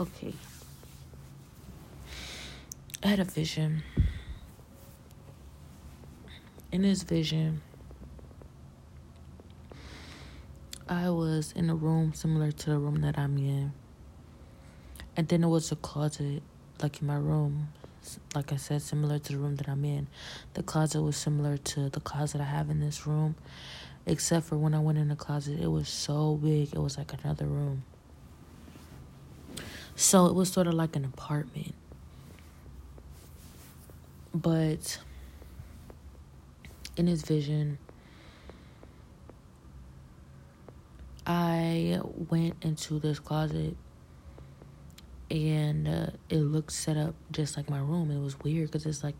okay. I had a vision. In this vision, I was in a room similar to the room that I'm in. And then there was a closet, like in my room. Like I said, similar to the room that I'm in. The closet was similar to the closet I have in this room. Except for when I went in the closet, it was so big, it was like another room. So it was sort of like an apartment. But in his vision, I went into this closet and uh, it looked set up just like my room. It was weird because it's like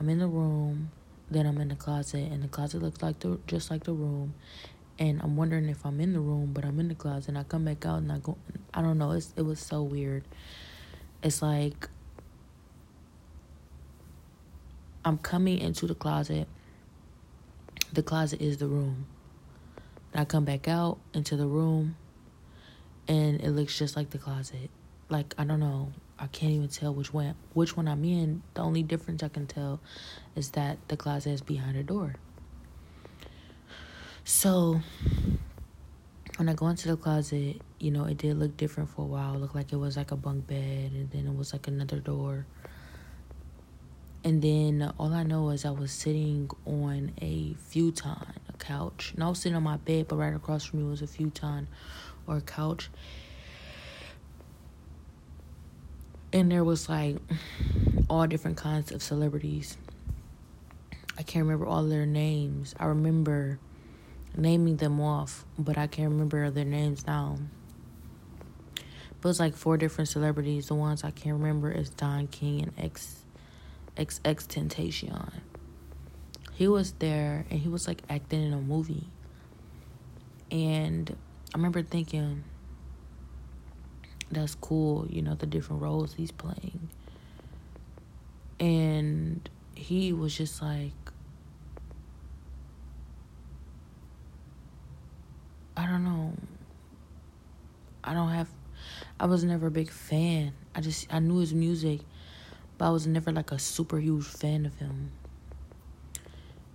I'm in the room, then I'm in the closet, and the closet looks like the just like the room. And I'm wondering if I'm in the room, but I'm in the closet, and I come back out and I go. I don't know. It's it was so weird. It's like I'm coming into the closet. The closet is the room. I come back out into the room, and it looks just like the closet like I don't know. I can't even tell which one which one I'm in. The only difference I can tell is that the closet is behind the door. So when I go into the closet, you know, it did look different for a while. It looked like it was like a bunk bed and then it was like another door. And then all I know is I was sitting on a futon, a couch. And I was sitting on my bed, but right across from me was a futon or a couch and there was like all different kinds of celebrities. I can't remember all their names. I remember naming them off, but I can't remember their names now. But it's like four different celebrities. The ones I can't remember is Don King and X X X Tentacion. He was there and he was like acting in a movie. And I remember thinking, that's cool, you know, the different roles he's playing. And he was just like, I don't know. I don't have, I was never a big fan. I just, I knew his music, but I was never like a super huge fan of him.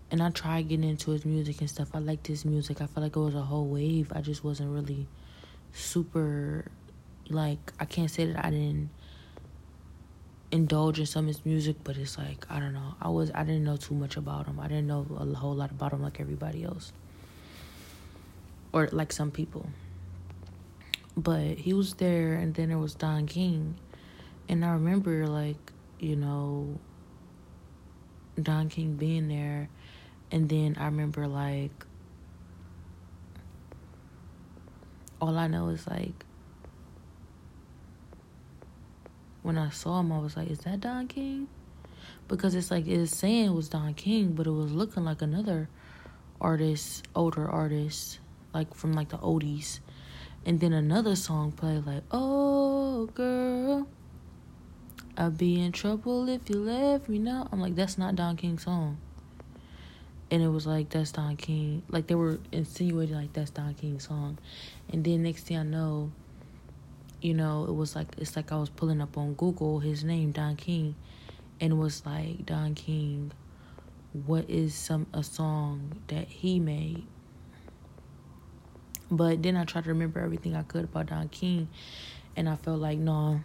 And I tried getting into his music and stuff. I liked his music. I felt like it was a whole wave. I just wasn't really super like I can't say that I didn't indulge in some of his music, but it's like I don't know. I was I didn't know too much about him. I didn't know a whole lot about him like everybody else, or like some people. But he was there, and then there was Don King, and I remember like you know Don King being there, and then I remember like all I know is like when I saw him, I was like, is that Don King? Because it's like it's saying it was Don King, but it was looking like another artist, older artist, like from like the oldies. And then another song played like, Oh girl, I'd be in trouble if you left me now. I'm like, that's not Don King's song. And it was like that's Don King. Like they were insinuating like that's Don King's song. And then next thing I know, you know, it was like it's like I was pulling up on Google his name, Don King, and it was like Don King, what is some a song that he made? But then I tried to remember everything I could about Don King, and I felt like no,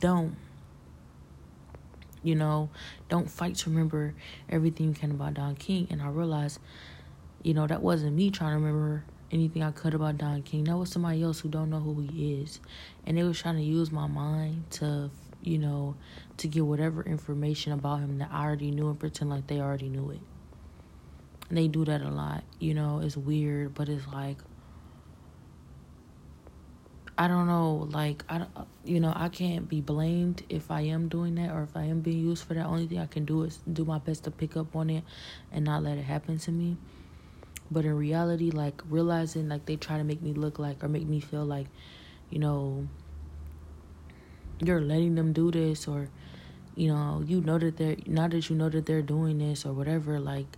don't. You know, don't fight to remember everything you can about Don King. And I realized, you know, that wasn't me trying to remember anything I could about Don King. That was somebody else who don't know who he is, and they was trying to use my mind to, you know, to get whatever information about him that I already knew and pretend like they already knew it. They do that a lot. You know, it's weird, but it's like. I don't know, like I, you know, I can't be blamed if I am doing that or if I am being used for that. Only thing I can do is do my best to pick up on it and not let it happen to me. But in reality, like realizing like they try to make me look like or make me feel like, you know, you're letting them do this or, you know, you know that they're now that you know that they're doing this or whatever, like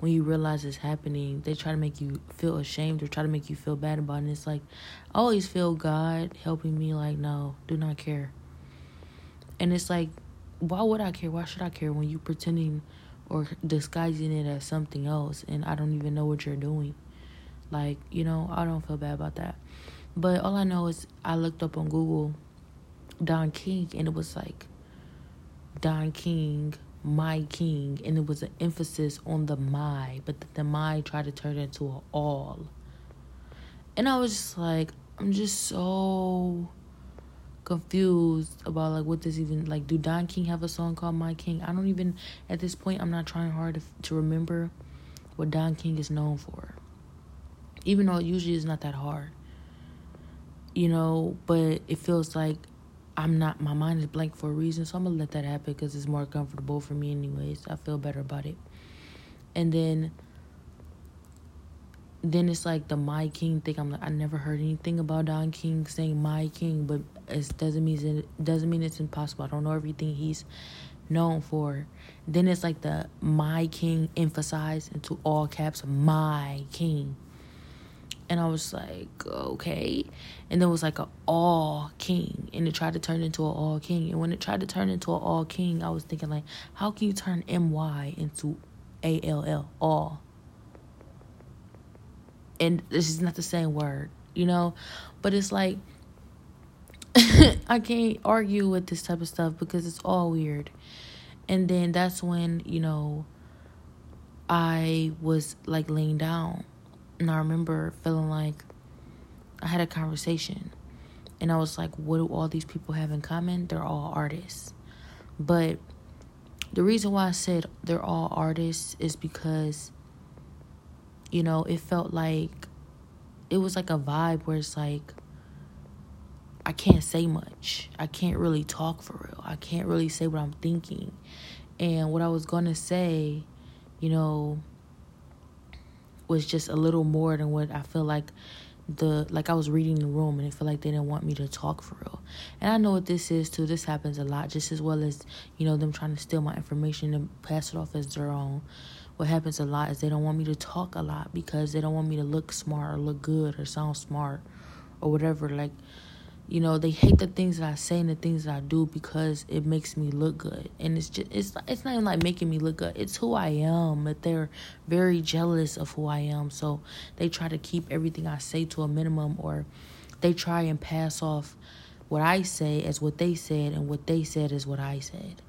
when you realize it's happening, they try to make you feel ashamed or try to make you feel bad about it. And it's like, I always feel God helping me, like, no, do not care. And it's like, why would I care? Why should I care when you're pretending or disguising it as something else and I don't even know what you're doing? Like, you know, I don't feel bad about that. But all I know is I looked up on Google Don King and it was like Don King my king and it was an emphasis on the my but the, the my tried to turn it into an all. And i was just like i'm just so confused about like what this even like do don king have a song called my king? I don't even at this point i'm not trying hard to, to remember what don king is known for. Even though it usually is not that hard. You know but it feels like I'm not, my mind is blank for a reason, so I'm gonna let that happen because it's more comfortable for me, anyways. I feel better about it. And then, then it's like the My King thing. I'm like, I never heard anything about Don King saying My King, but it doesn't mean it doesn't mean it's impossible. I don't know everything he's known for. Then it's like the My King emphasized into all caps, My King and I was like, okay. And there was like a all king, and it tried to turn into an all king. And when it tried to turn into an all king, I was thinking like, how can you turn M Y into A L L all? And this is not the same word, you know, but it's like I can't argue with this type of stuff because it's all weird. And then that's when you know I was like laying down and I remember feeling like I had a conversation and I was like, what do all these people have in common? They're all artists. But the reason why I said they're all artists is because, you know, it felt like it was like a vibe where it's like, I can't say much. I can't really talk for real. I can't really say what I'm thinking. And what I was going to say, you know, was just a little more than what I feel like the like I was reading the room and it felt like they didn't want me to talk for real. And I know what this is too. This happens a lot, just as well as you know them trying to steal my information and pass it off as their own. What happens a lot is they don't want me to talk a lot because they don't want me to look smart or look good or sound smart or whatever. Like you know they hate the things that i say and the things that i do because it makes me look good. And it's just it's it's not even like making me look good. It's who i am but they're very jealous of who i am. So they try to keep everything i say to a minimum or they try and pass off what i say as what they said and what they said is what i said.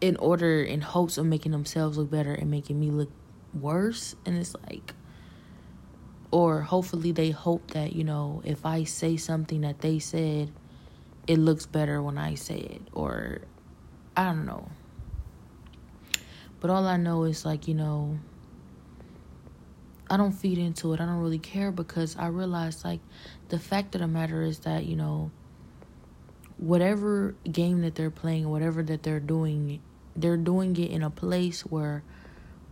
In order in hopes of making themselves look better and making me look worse. And it's like or hopefully they hope that you know if i say something that they said it looks better when i say it or i don't know. But all i know is like you know i don't feed into it. I don't really care because i realize like the fact of the matter is that you know whatever game that they're playing whatever that they're doing they're doing it in a place where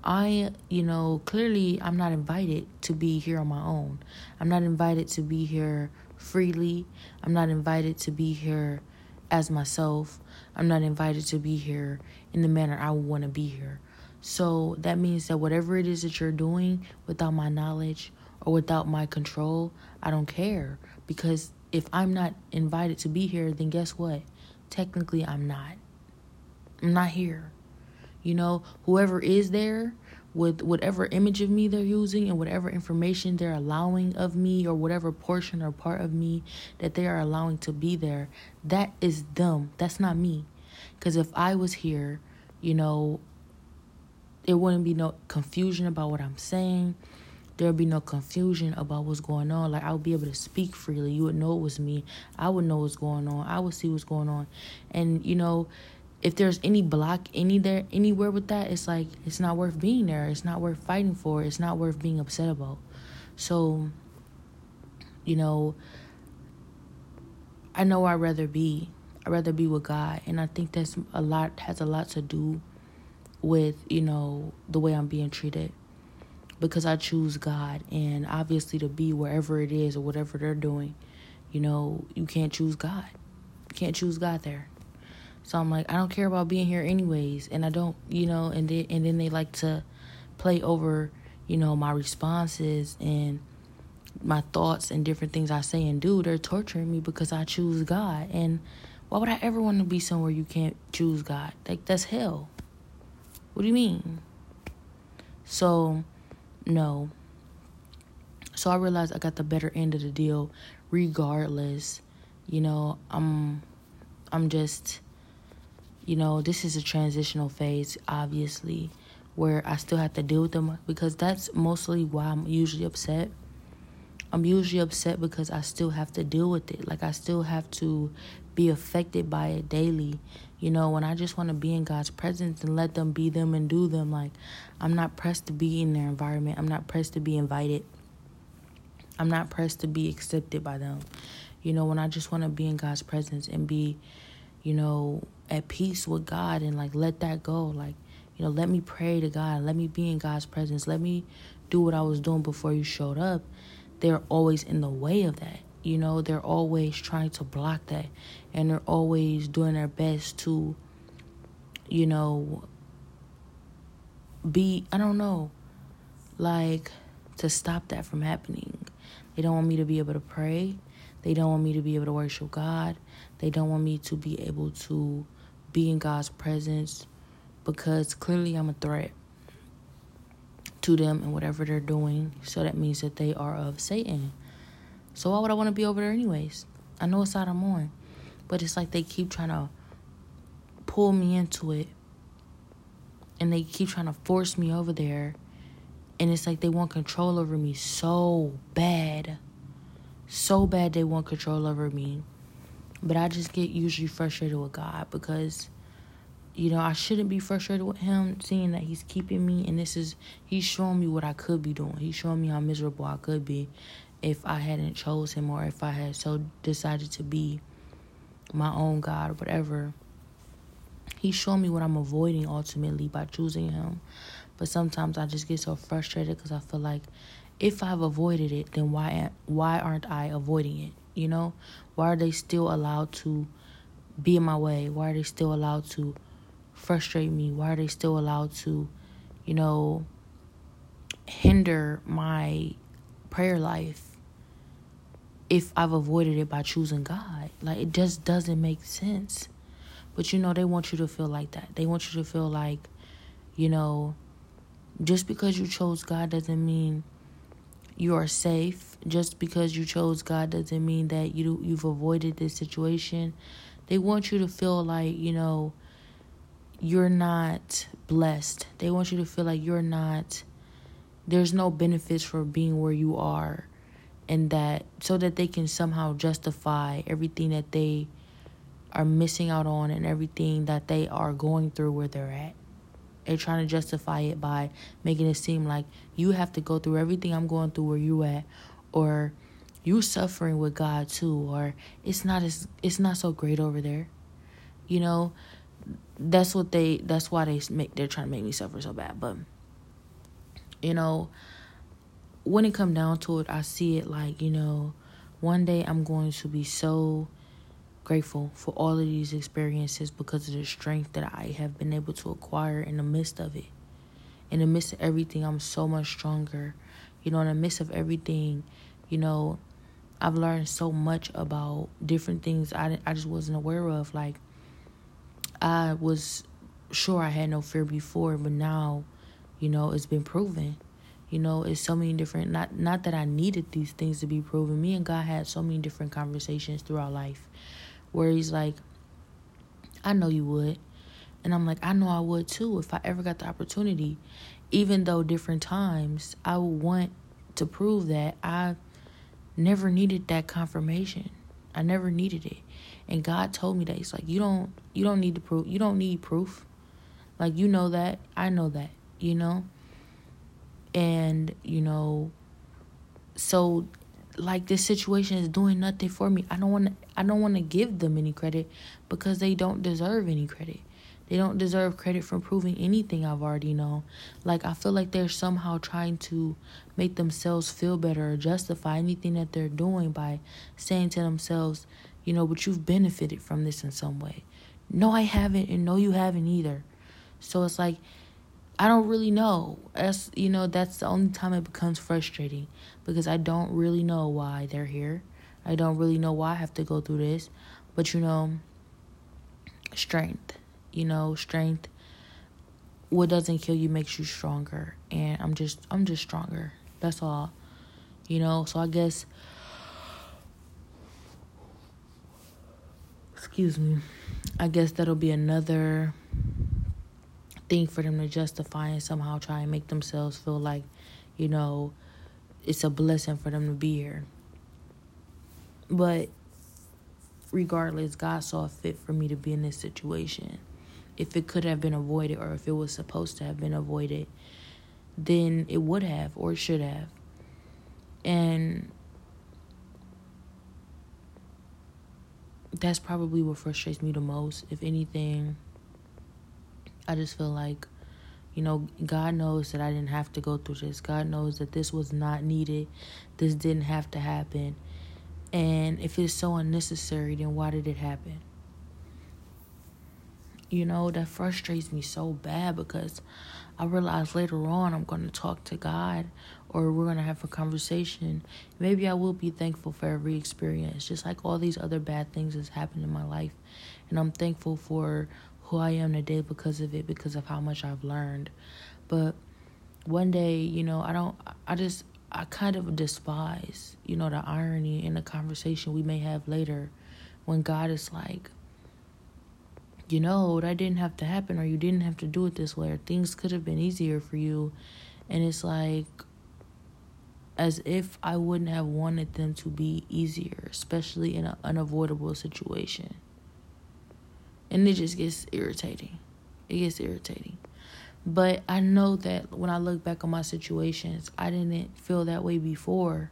I, you know, clearly I'm not invited to be here on my own. I'm not invited to be here freely. I'm not invited to be here as myself. I'm not invited to be here in the manner I want to be here. So that means that whatever it is that you're doing without my knowledge or without my control, I don't care. Because if I'm not invited to be here, then guess what? Technically, I'm not. I'm not here. You know, whoever is there with whatever image of me they're using and whatever information they're allowing of me or whatever portion or part of me that they are allowing to be there, that is them. That's not me. Because if I was here, you know, there wouldn't be no confusion about what I'm saying. There would be no confusion about what's going on. Like I would be able to speak freely. You would know it was me. I would know what's going on. I would see what's going on. And you know, if there's any block any there anywhere with that, it's like it's not worth being there. It's not worth fighting for. It's not worth being upset about. So, you know, I know I'd rather be. I'd rather be with God, and I think that's a lot has a lot to do with you know the way I'm being treated because I choose God, and obviously to be wherever it is or whatever they're doing, you know, you can't choose God. You can't choose God there. So I'm like, I don't care about being here anyways, and I don't, you know, and then and then they like to play over, you know, my responses and my thoughts and different things I say and do. They're torturing me because I choose God. And why would I ever want to be somewhere you can't choose God? Like, that's hell. What do you mean? So, no. So I realized I got the better end of the deal regardless. You know, I'm I'm just you know, this is a transitional phase obviously where I still have to deal with them because that's mostly why I'm usually upset. I'm usually upset because I still have to deal with it. Like I still have to be affected by it daily. You know, when I just want to be in God's presence and let them be them and do them, like I'm not pressed to be in their environment. I'm not pressed to be invited. I'm not pressed to be accepted by them. You know, when I just want to be in God's presence and be, you know, at peace with God and like let that go. Like, you know, let me pray to God. Let me be in God's presence. Let me do what I was doing before you showed up they're always in the way of that. You know, they're always trying to block that. And they're always doing their best to, you know, be, I don't know, like to stop that from happening. They don't want me to be able to pray. They don't want me to be able to worship God. They don't want me to be able to be in God's presence because clearly I'm a threat to them and whatever they're doing. So that means that they are of Satan. So why would I want to be over there anyways? I know it's side I'm on. But it's like they keep trying to pull me into it. And they keep trying to force me over there. And it's like they want control over me so bad. So bad they want control over me. But I just get usually frustrated with God because you know, I shouldn't be frustrated with him, seeing that he's keeping me, and this is he's showing me what I could be doing. He's showing me how miserable I could be if I hadn't chose him or if I had so decided to be my own God or whatever. He's showing me what I'm avoiding ultimately by choosing him. But sometimes I just get so frustrated because I feel like if I've avoided it, then why why aren't I avoiding it? You know, why are they still allowed to be in my way? Why are they still allowed to frustrate me? Why are they still allowed to, you know, hinder my prayer life if I've avoided it by choosing God? Like, it just doesn't make sense. But, you know, they want you to feel like that. They want you to feel like, you know, just because you chose God doesn't mean you are safe. Just because you chose God doesn't mean that you you've avoided this situation. They want you to feel like, you know, you're not blessed. They want you to feel like you're not there's no benefits for being where you are and that so that they can somehow justify everything that they are missing out on and everything that they are going through where they're at. They're trying to justify it by making it seem like you have to go through everything I'm going through where you at or you suffering with God too or it's not as it's not so great over there. You know, that's what they that's why they make they're trying to make me suffer so bad. But you know when it come down to it i see it like you know one day i'm going to be so grateful for all of these experiences because of the strength that i have been able to acquire in the midst of it. In the midst of everything i'm so much stronger you know in the midst of everything you know i've learned so much about different things i, I just wasn't aware of like I was sure I had no fear before, but now, you know, it's been proven. You know, it's so many different not not that I needed these things to be proven. Me and God had so many different conversations throughout life where he's like, I know you would. And I'm like, I know I would too if I ever got the opportunity. Even though different times I would want to prove that I never needed that confirmation. I never needed it. And God told me that He's like, you don't you don't need to prove you don't need proof. Like you know that. I know that, you know? And, you know, so like this situation is doing nothing for me. I don't want to I don't want to give them any credit because they don't deserve any credit. They don't deserve credit for proving anything I've already known. Like I feel like they're somehow trying to make themselves feel better or justify anything that they're doing by saying to themselves, you know, but you've benefited from this in some way. No, I haven't, and no, you haven't either. So it's like, I don't really know. That's you know, that's the only time it becomes frustrating because I don't really know why they're here. I don't really know why I have to go through this. But you know, strength. You know, strength what doesn't kill you makes you stronger. And I'm just I'm just stronger. That's all. You know, so I guess excuse me. I guess that'll be another thing for them to justify and somehow try and make themselves feel like, you know, it's a blessing for them to be here. But regardless, God saw fit for me to be in this situation. If it could have been avoided or if it was supposed to have been avoided, then it would have or should have. And that's probably what frustrates me the most. If anything, I just feel like, you know, God knows that I didn't have to go through this. God knows that this was not needed. This didn't have to happen. And if it's so unnecessary, then why did it happen? You know, that frustrates me so bad because I realize later on I'm going to talk to God or we're going to have a conversation. Maybe I will be thankful for every experience, just like all these other bad things that's happened in my life. And I'm thankful for who I am today because of it, because of how much I've learned. But one day, you know, I don't, I just, I kind of despise, you know, the irony in the conversation we may have later when God is like, you know, that didn't have to happen or you didn't have to do it this way or things could have been easier for you. And it's like, as if I wouldn't have wanted them to be easier, especially in an unavoidable situation. And it just gets irritating. It gets irritating. But I know that when I look back on my situations, I didn't feel that way before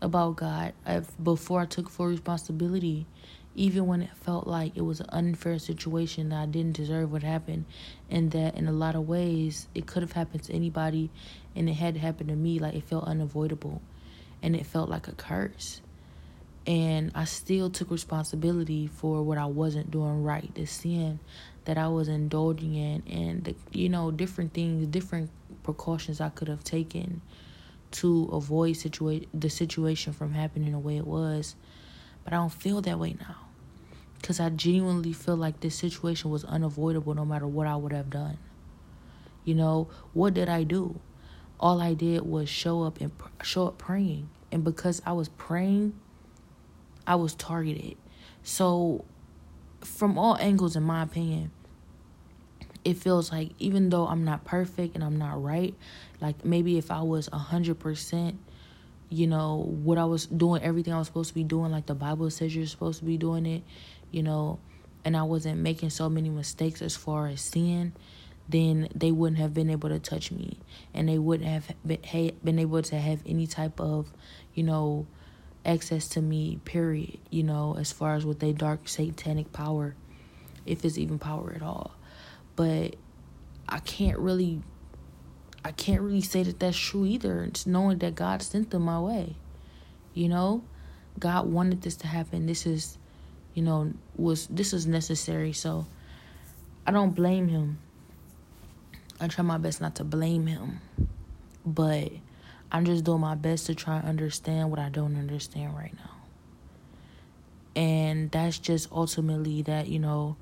about God. I've, before I took full responsibility, even when it felt like it was an unfair situation that I didn't deserve what happened, and that in a lot of ways it could have happened to anybody, and it had happened to me. Like it felt unavoidable, and it felt like a curse and I still took responsibility for what I wasn't doing right, the sin that I was indulging in, and the, you know different things, different precautions I could have taken to avoid situa- the situation from happening the way it was. But I don't feel that way now, because I genuinely feel like this situation was unavoidable no matter what I would have done. You know what did I do? All I did was show up and pr- show up praying, and because I was praying I was targeted. So, from all angles, in my opinion, it feels like even though I'm not perfect and I'm not right, like maybe if I was a hundred percent, you know, what I was doing, everything I was supposed to be doing, like the Bible says you're supposed to be doing it, you know, and I wasn't making so many mistakes as far as sin, then they wouldn't have been able to touch me, and they wouldn't have been, able to have any type of, you know, access to me, period, you know, as far as with their dark satanic power, if it's even power at all. But I can't really I can't really say that that's true either. It's knowing that God sent them my way. You know, God wanted this to happen. This is, you know, was this is necessary. So I don't blame him. I try my best not to blame him. But I'm just doing my best to try and understand what I don't understand right now. And that's just ultimately that, you know,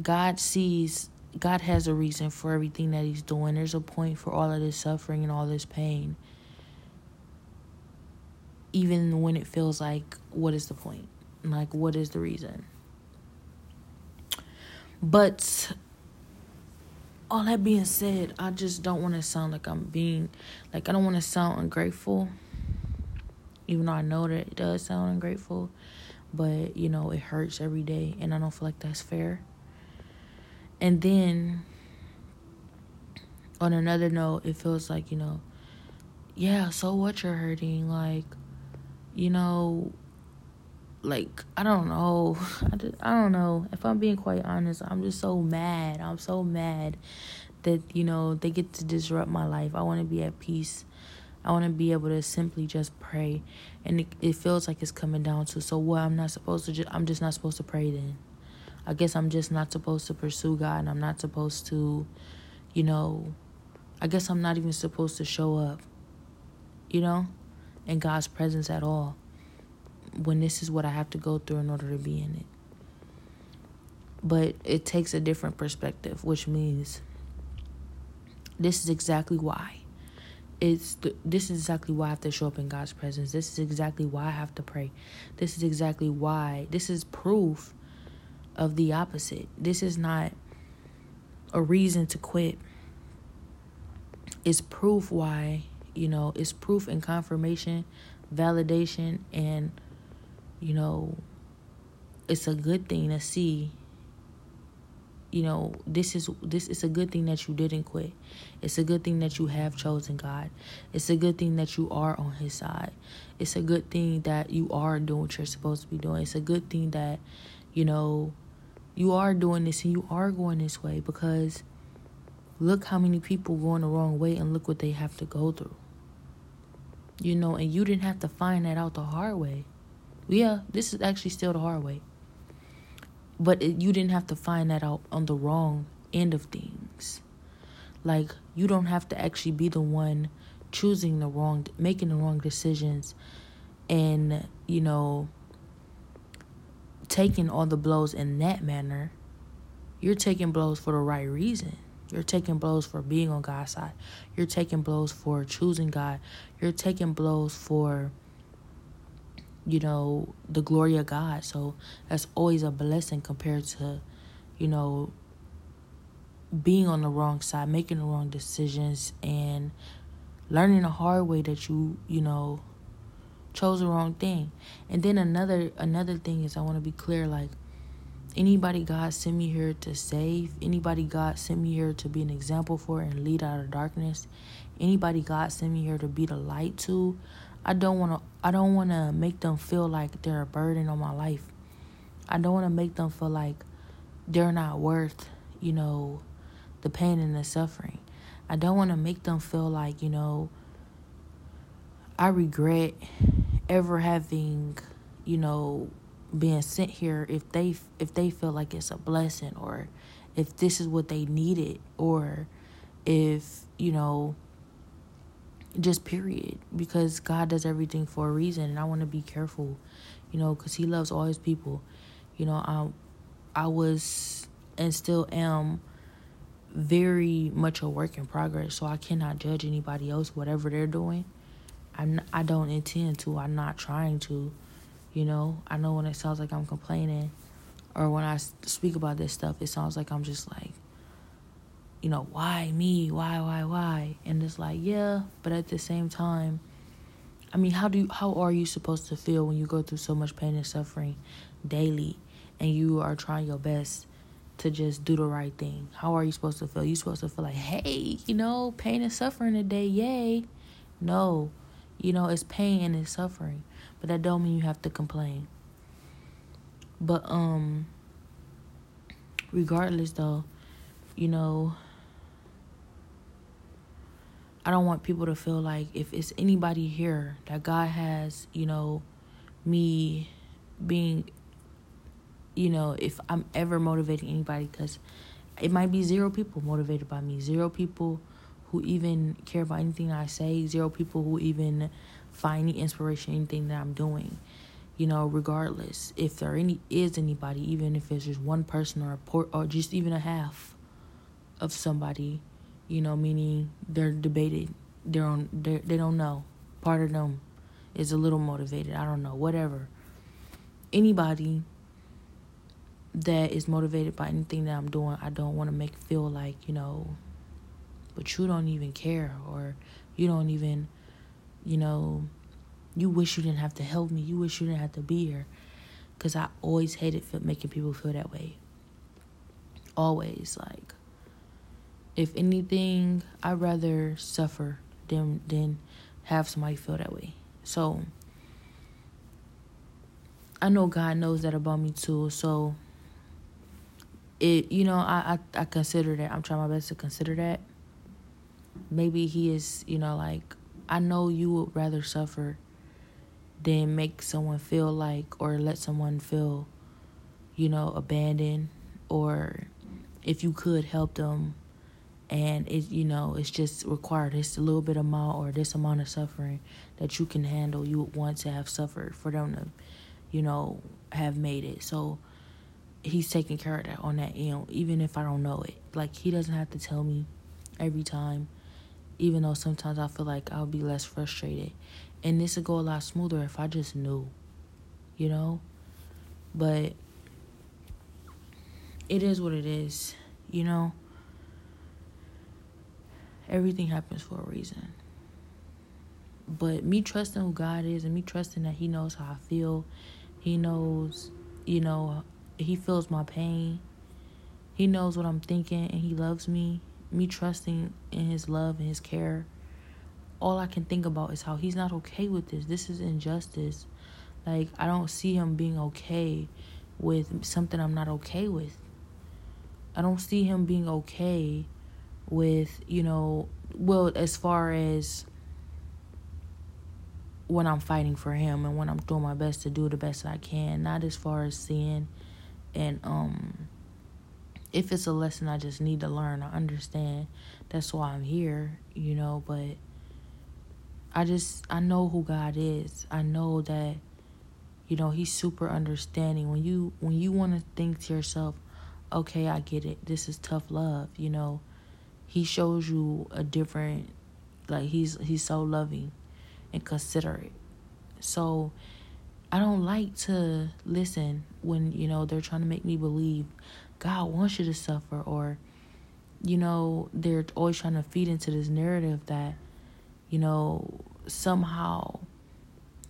God sees, God has a reason for everything that He's doing. There's a point for all of this suffering and all this pain. Even when it feels like, what is the point? Like, what is the reason? But all that being said, I just don't want to sound like I'm being, like, I don't want to sound ungrateful. Even though I know that it does sound ungrateful. But, you know, it hurts every day. And I don't feel like that's fair. And then, on another note, it feels like, you know, yeah, so what you're hurting. Like, you know, like I don't know. I, just, I don't know. If I'm being quite honest, I'm just so mad. I'm so mad that you know they get to disrupt my life. I want to be at peace. I want to be able to simply just pray, and it, it feels like it's coming down to so what? I'm not supposed to. Just, I'm just not supposed to pray then. I guess I'm just not supposed to pursue God and I'm not supposed to, you know, I guess I'm not even supposed to show up, you know, in God's presence at all when this is what I have to go through in order to be in it. But it takes a different perspective, which means this is exactly why. It's the, this is exactly why I have to show up in God's presence. This is exactly why I have to pray. This is exactly why. This is proof of the opposite. This is not a reason to quit. It's proof why, you know, it's proof and confirmation, validation, and, you know, it's a good thing to see you know this is this is a good thing that you didn't quit. It's a good thing that you have chosen god. It's a good thing that you are on his side. It's a good thing that you are doing what you're supposed to be doing. It's a good thing that you know you are doing this and you are going this way because look how many people going the wrong way and look what they have to go through you know and you didn't have to find that out the hard way yeah this is actually still the hard way but it, you didn't have to find that out on the wrong end of things. Like, you don't have to actually be the one choosing the wrong, making the wrong decisions, and, you know, taking all the blows in that manner. You're taking blows for the right reason. You're taking blows for being on God's side. You're taking blows for choosing God. You're taking blows for you know, the glory of God. So that's always a blessing compared to, you know, being on the wrong side, making the wrong decisions, and learning the hard way that you, you know, chose the wrong thing. And then another another thing is I want to be clear like anybody God sent me here to save, anybody God sent me here to be an example for and lead out of darkness, anybody God sent me here to be the light to, I don't want to I don't want to make them feel like they're a burden on my life. I don't want to make them feel like they're not worth, you know, the pain and the suffering. I don't want to make them feel like, you know, I regret ever having, you know, being sent here if they if they feel like it's a blessing or if this is what they needed or if, you know, just period. Because god does everything for a reason and i want to be careful you know because he loves all his people. You know i i was and still am very much a work in progress so i cannot judge anybody else whatever they're doing. I'm i don't intend to. I'm not trying to you know i know when it sounds like i'm complaining or when i speak about this stuff it sounds like i'm just like you know, why me? Why, why, why? And it's like, yeah, but at the same time, I mean, how do you, how are you supposed to feel when you go through so much pain and suffering daily and you are trying your best to just do the right thing? How are you supposed to feel? You supposed to feel like, hey, you know, pain and suffering today, yay. No. You know, it's pain and it's suffering. But that don't mean you have to complain. But um regardless though, you know, I don't want people to feel like if it's anybody here that God has, you know, me being, you know, if I'm ever motivating anybody, because it might be zero people motivated by me, zero people who even care about anything I say, zero people who even find any inspiration, anything that I'm doing. You know, regardless if there any is anybody, even if it's just one person or a port or just even a half of somebody you know, meaning they're debated. They're on. They're, they don't know. Part of them is a little motivated. I don't know. Whatever. Anybody that is motivated by anything that I'm doing, I don't want to make feel like you know. But you don't even care, or you don't even, you know, you wish you didn't have to help me. You wish you didn't have to be here, because I always hated making people feel that way. Always like if anything, I'd rather suffer than than have somebody feel that way. So I know God knows that about me too. So it you know, I, I, I consider that. I'm trying my best to consider that. Maybe he is, you know, like I know you would rather suffer than make someone feel like or let someone feel, you know, abandoned or if you could help them and it you know it's just required. It's a little bit of amount or this amount of suffering that you can handle. You would want to have suffered for them to you know have made it. So he's taking care of that on that end even if i don't know it. Like he doesn't have to tell me every time even though sometimes i feel like i'll be less frustrated and this would go a lot smoother if i just knew you know but it is what it is you know everything happens for a reason. But me trusting who God is and me trusting that He knows how I feel, He knows, you know, He feels my pain, He knows what I'm thinking, and He loves me. Me trusting in His love and His care. All I can think about is how He's not okay with this. This is injustice. Like, I don't see Him being okay with something I'm not okay with. I don't see Him being okay with, you know, well, as far as when I'm fighting for him and when I'm doing my best to do the best I can, not as far as seeing and um if it's a lesson I just need to learn, I understand. That's why I'm here, you know, but I just I know who God is. I know that you know, he's super understanding. When you when you want to think to yourself, okay, I get it. This is tough love, you know he shows you a different like he's he's so loving and considerate so i don't like to listen when you know they're trying to make me believe god wants you to suffer or you know they're always trying to feed into this narrative that you know somehow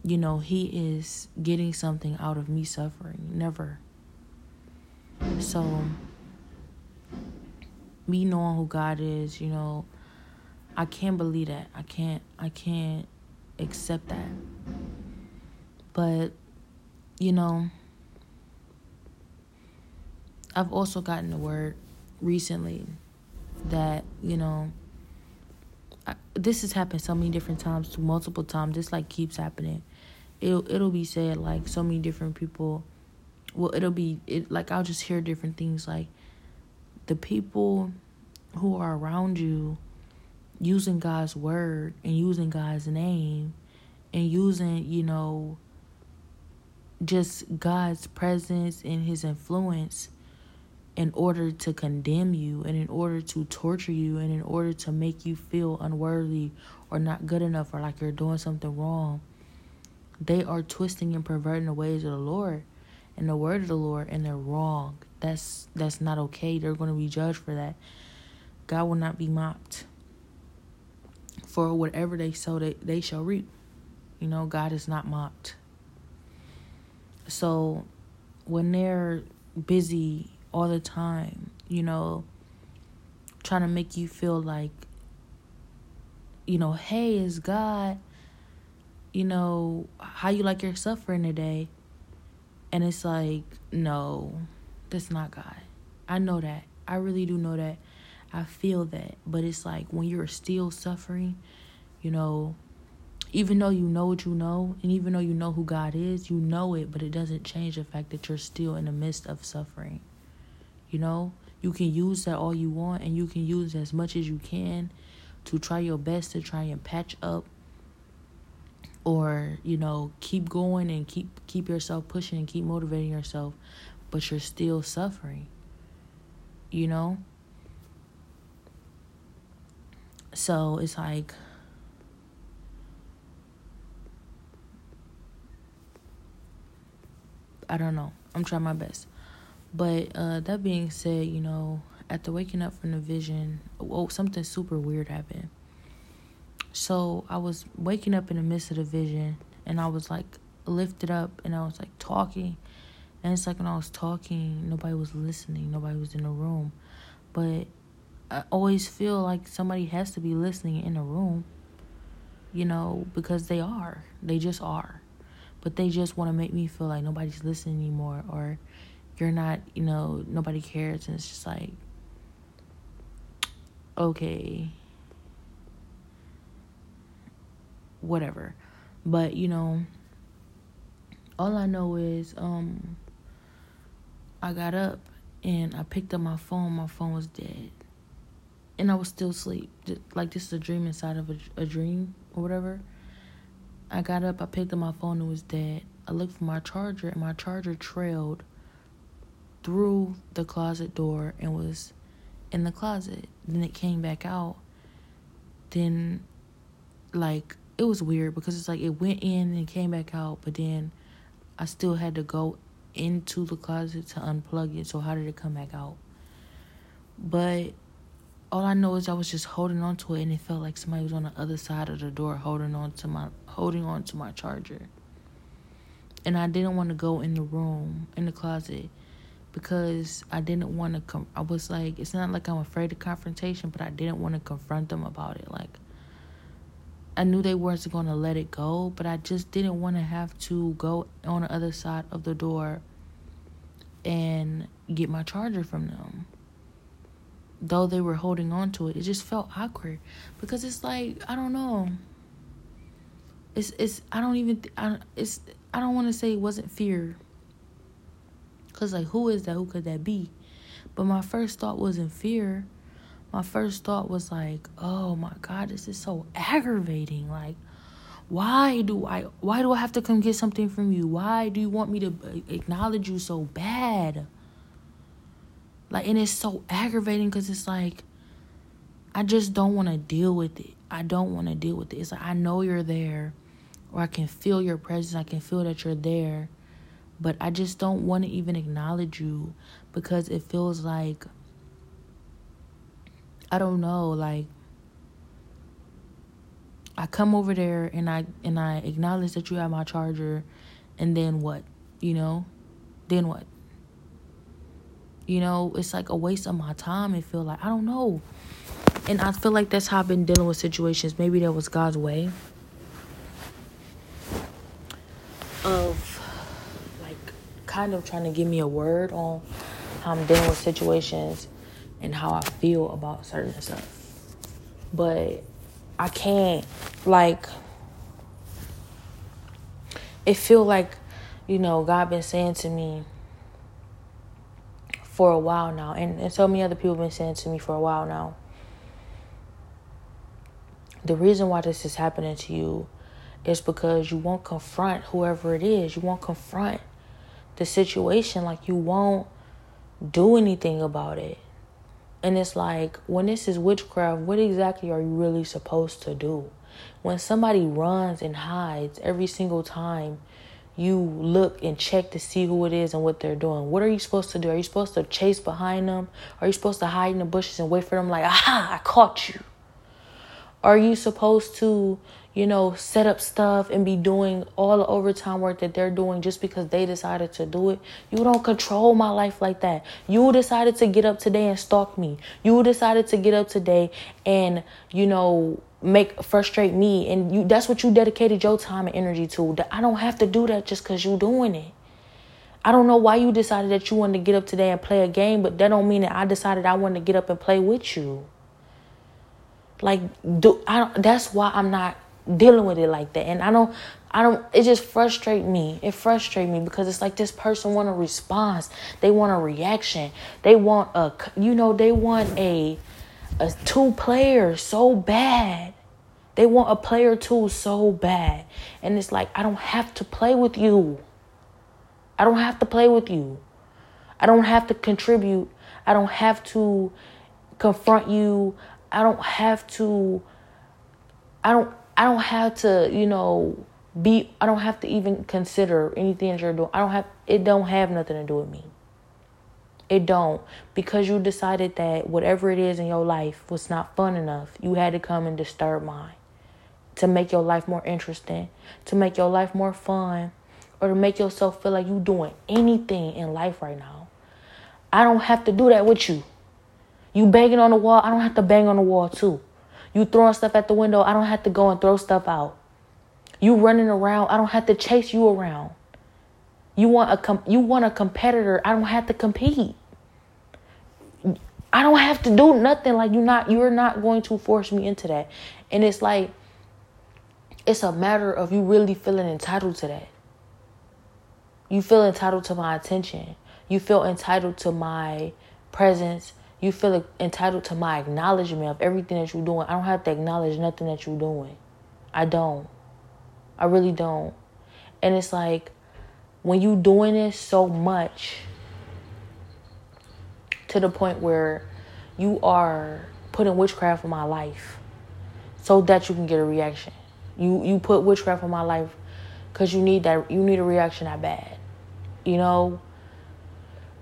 you know he is getting something out of me suffering never so me knowing who God is, you know, I can't believe that. I can't I can't accept that. But you know, I've also gotten the word recently that, you know, I, this has happened so many different times, multiple times. This like keeps happening. It'll it'll be said like so many different people. Well, it'll be it like I'll just hear different things like the people who are around you using God's word and using God's name and using, you know, just God's presence and his influence in order to condemn you and in order to torture you and in order to make you feel unworthy or not good enough or like you're doing something wrong. They are twisting and perverting the ways of the Lord and the word of the Lord and they're wrong. That's that's not okay. They're going to be judged for that. God will not be mocked. For whatever they sow, they, they shall reap. You know, God is not mocked. So when they're busy all the time, you know, trying to make you feel like, you know, hey, is God, you know, how you like your suffering today? And it's like, no, that's not God. I know that. I really do know that. I feel that. But it's like when you're still suffering, you know, even though you know what you know, and even though you know who God is, you know it, but it doesn't change the fact that you're still in the midst of suffering. You know, you can use that all you want, and you can use as much as you can to try your best to try and patch up or you know keep going and keep keep yourself pushing and keep motivating yourself but you're still suffering you know so it's like I don't know. I'm trying my best. But uh, that being said, you know, after waking up from the vision, oh, something super weird happened. So I was waking up in the midst of the vision, and I was like lifted up, and I was like talking, and it's like when I was talking, nobody was listening, nobody was in the room, but I always feel like somebody has to be listening in the room, you know, because they are. They just are. But they just want to make me feel like nobody's listening anymore or you're not, you know, nobody cares. And it's just like, okay, whatever. But, you know, all I know is, um, I got up and I picked up my phone. My phone was dead. And I was still asleep. Like this is a dream inside of a, a dream or whatever. I got up, I picked up my phone, it was dead. I looked for my charger and my charger trailed through the closet door and was in the closet. Then it came back out. Then like it was weird because it's like it went in and came back out, but then I still had to go into the closet to unplug it. So how did it come back out? But all I know is I was just holding on to it and it felt like somebody was on the other side of the door holding on to my holding on to my charger. And I didn't want to go in the room, in the closet because I didn't want to come I was like it's not like I'm afraid of confrontation, but I didn't want to confront them about it like I knew they weren't going to let it go, but I just didn't want to have to go on the other side of the door and get my charger from them. Though they were holding on to it, it just felt awkward because it's like I don't know. It's it's I don't even I it's I don't want to say it wasn't fear. Cause like who is that? Who could that be? But my first thought wasn't fear my first thought was like, "Oh my god, this is so aggravating. Like why do I why do I have to come get something from you? Why do you want me to acknowledge you so bad?" Like and it's so aggravating cuz it's like I just don't want to deal with it. I don't want to deal with it. It's like I know you're there or I can feel your presence. I can feel that you're there. But I just don't want to even acknowledge you because it feels like I don't know, like I come over there and I and I acknowledge that you have my charger and then what? You know? Then what? You know, it's like a waste of my time and feel like I don't know. And I feel like that's how I've been dealing with situations. Maybe that was God's way of like kind of trying to give me a word on how I'm dealing with situations and how I feel about certain stuff. But I can't like it feel like, you know, God been saying to me for a while now, and, and so many other people been saying to me for a while now. The reason why this is happening to you is because you won't confront whoever it is. You won't confront the situation like you won't do anything about it. And it's like, when this is witchcraft, what exactly are you really supposed to do? When somebody runs and hides every single time you look and check to see who it is and what they're doing, what are you supposed to do? Are you supposed to chase behind them? Are you supposed to hide in the bushes and wait for them, like, aha, I caught you? Are you supposed to you know, set up stuff and be doing all the overtime work that they're doing just because they decided to do it. You don't control my life like that. You decided to get up today and stalk me. You decided to get up today and, you know, make frustrate me and you that's what you dedicated your time and energy to. I don't have to do that just cuz you're doing it. I don't know why you decided that you wanted to get up today and play a game, but that don't mean that I decided I wanted to get up and play with you. Like do I that's why I'm not dealing with it like that. And I don't I don't it just frustrate me. It frustrates me because it's like this person want a response. They want a reaction. They want a you know, they want a a two player so bad. They want a player two so bad. And it's like I don't have to play with you. I don't have to play with you. I don't have to contribute. I don't have to confront you. I don't have to I don't I don't have to, you know, be I don't have to even consider anything you're doing. I don't have it don't have nothing to do with me. It don't because you decided that whatever it is in your life was not fun enough. You had to come and disturb mine to make your life more interesting, to make your life more fun, or to make yourself feel like you're doing anything in life right now. I don't have to do that with you. You banging on the wall, I don't have to bang on the wall too. You throwing stuff at the window, I don't have to go and throw stuff out. You running around, I don't have to chase you around. You want a com- you want a competitor, I don't have to compete. I don't have to do nothing like you're not you're not going to force me into that. And it's like it's a matter of you really feeling entitled to that. You feel entitled to my attention. You feel entitled to my presence. You feel entitled to my acknowledgement of everything that you're doing. I don't have to acknowledge nothing that you're doing. I don't. I really don't. And it's like when you doing this so much to the point where you are putting witchcraft in my life so that you can get a reaction. You you put witchcraft in my life because you need that you need a reaction that bad. You know,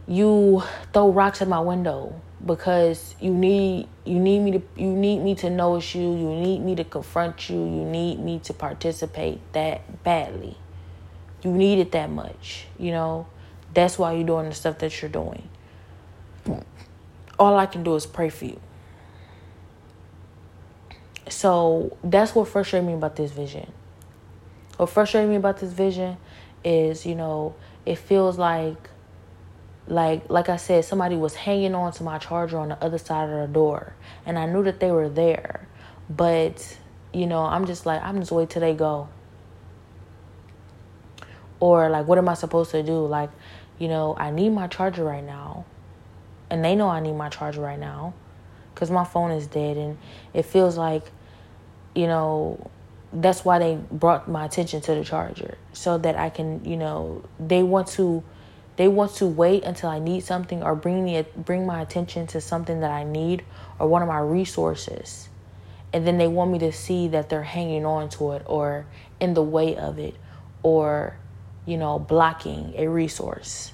you throw rocks at my window because you need you need me to you need me to notice you, you need me to confront you, you need me to participate that badly. You need it that much, you know. That's why you're doing the stuff that you're doing. All I can do is pray for you. So that's what frustrates me about this vision. What frustrates me about this vision is, you know, it feels like like like I said, somebody was hanging on to my charger on the other side of the door. And I knew that they were there. But, you know, I'm just like, I'm just wait till they go. Or like what am I supposed to do? Like, you know, I need my charger right now. And they know I need my charger right now. Cause my phone is dead and it feels like you know, that's why they brought my attention to the charger so that I can, you know, they want to they want to wait until I need something or bring me bring my attention to something that I need or one of my resources. And then they want me to see that they're hanging on to it or in the way of it or you know, blocking a resource.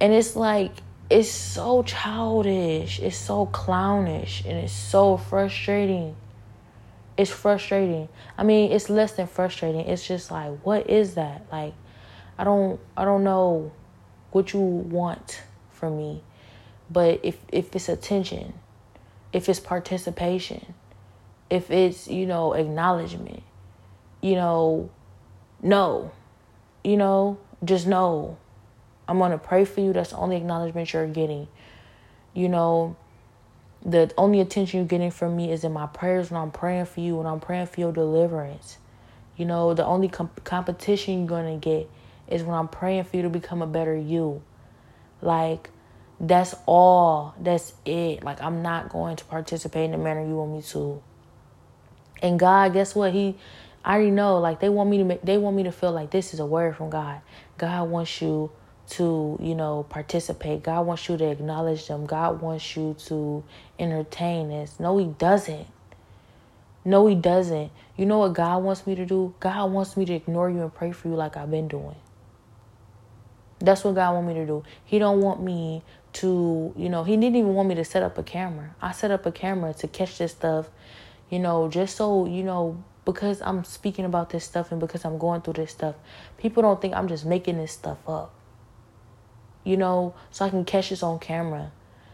And it's like it's so childish, it's so clownish, and it's so frustrating it's frustrating. I mean, it's less than frustrating. It's just like, what is that? Like, I don't, I don't know what you want from me, but if if it's attention, if it's participation, if it's you know acknowledgement, you know, no, you know, just know. I'm gonna pray for you. That's the only acknowledgement you're getting. You know, the only attention you're getting from me is in my prayers when I'm praying for you, when I'm praying for your deliverance. You know, the only comp- competition you're going to get is when I'm praying for you to become a better you. Like, that's all. That's it. Like, I'm not going to participate in the manner you want me to. And God, guess what? He, I already know. Like, they want me to they want me to feel like this is a word from God. God wants you to, you know, participate. God wants you to acknowledge them. God wants you to entertain this. No, He doesn't. No, He doesn't. You know what God wants me to do? God wants me to ignore you and pray for you like I've been doing. That's what God want me to do. He don't want me to, you know, He didn't even want me to set up a camera. I set up a camera to catch this stuff, you know, just so, you know, because I'm speaking about this stuff and because I'm going through this stuff, people don't think I'm just making this stuff up you know, so I can catch this on camera.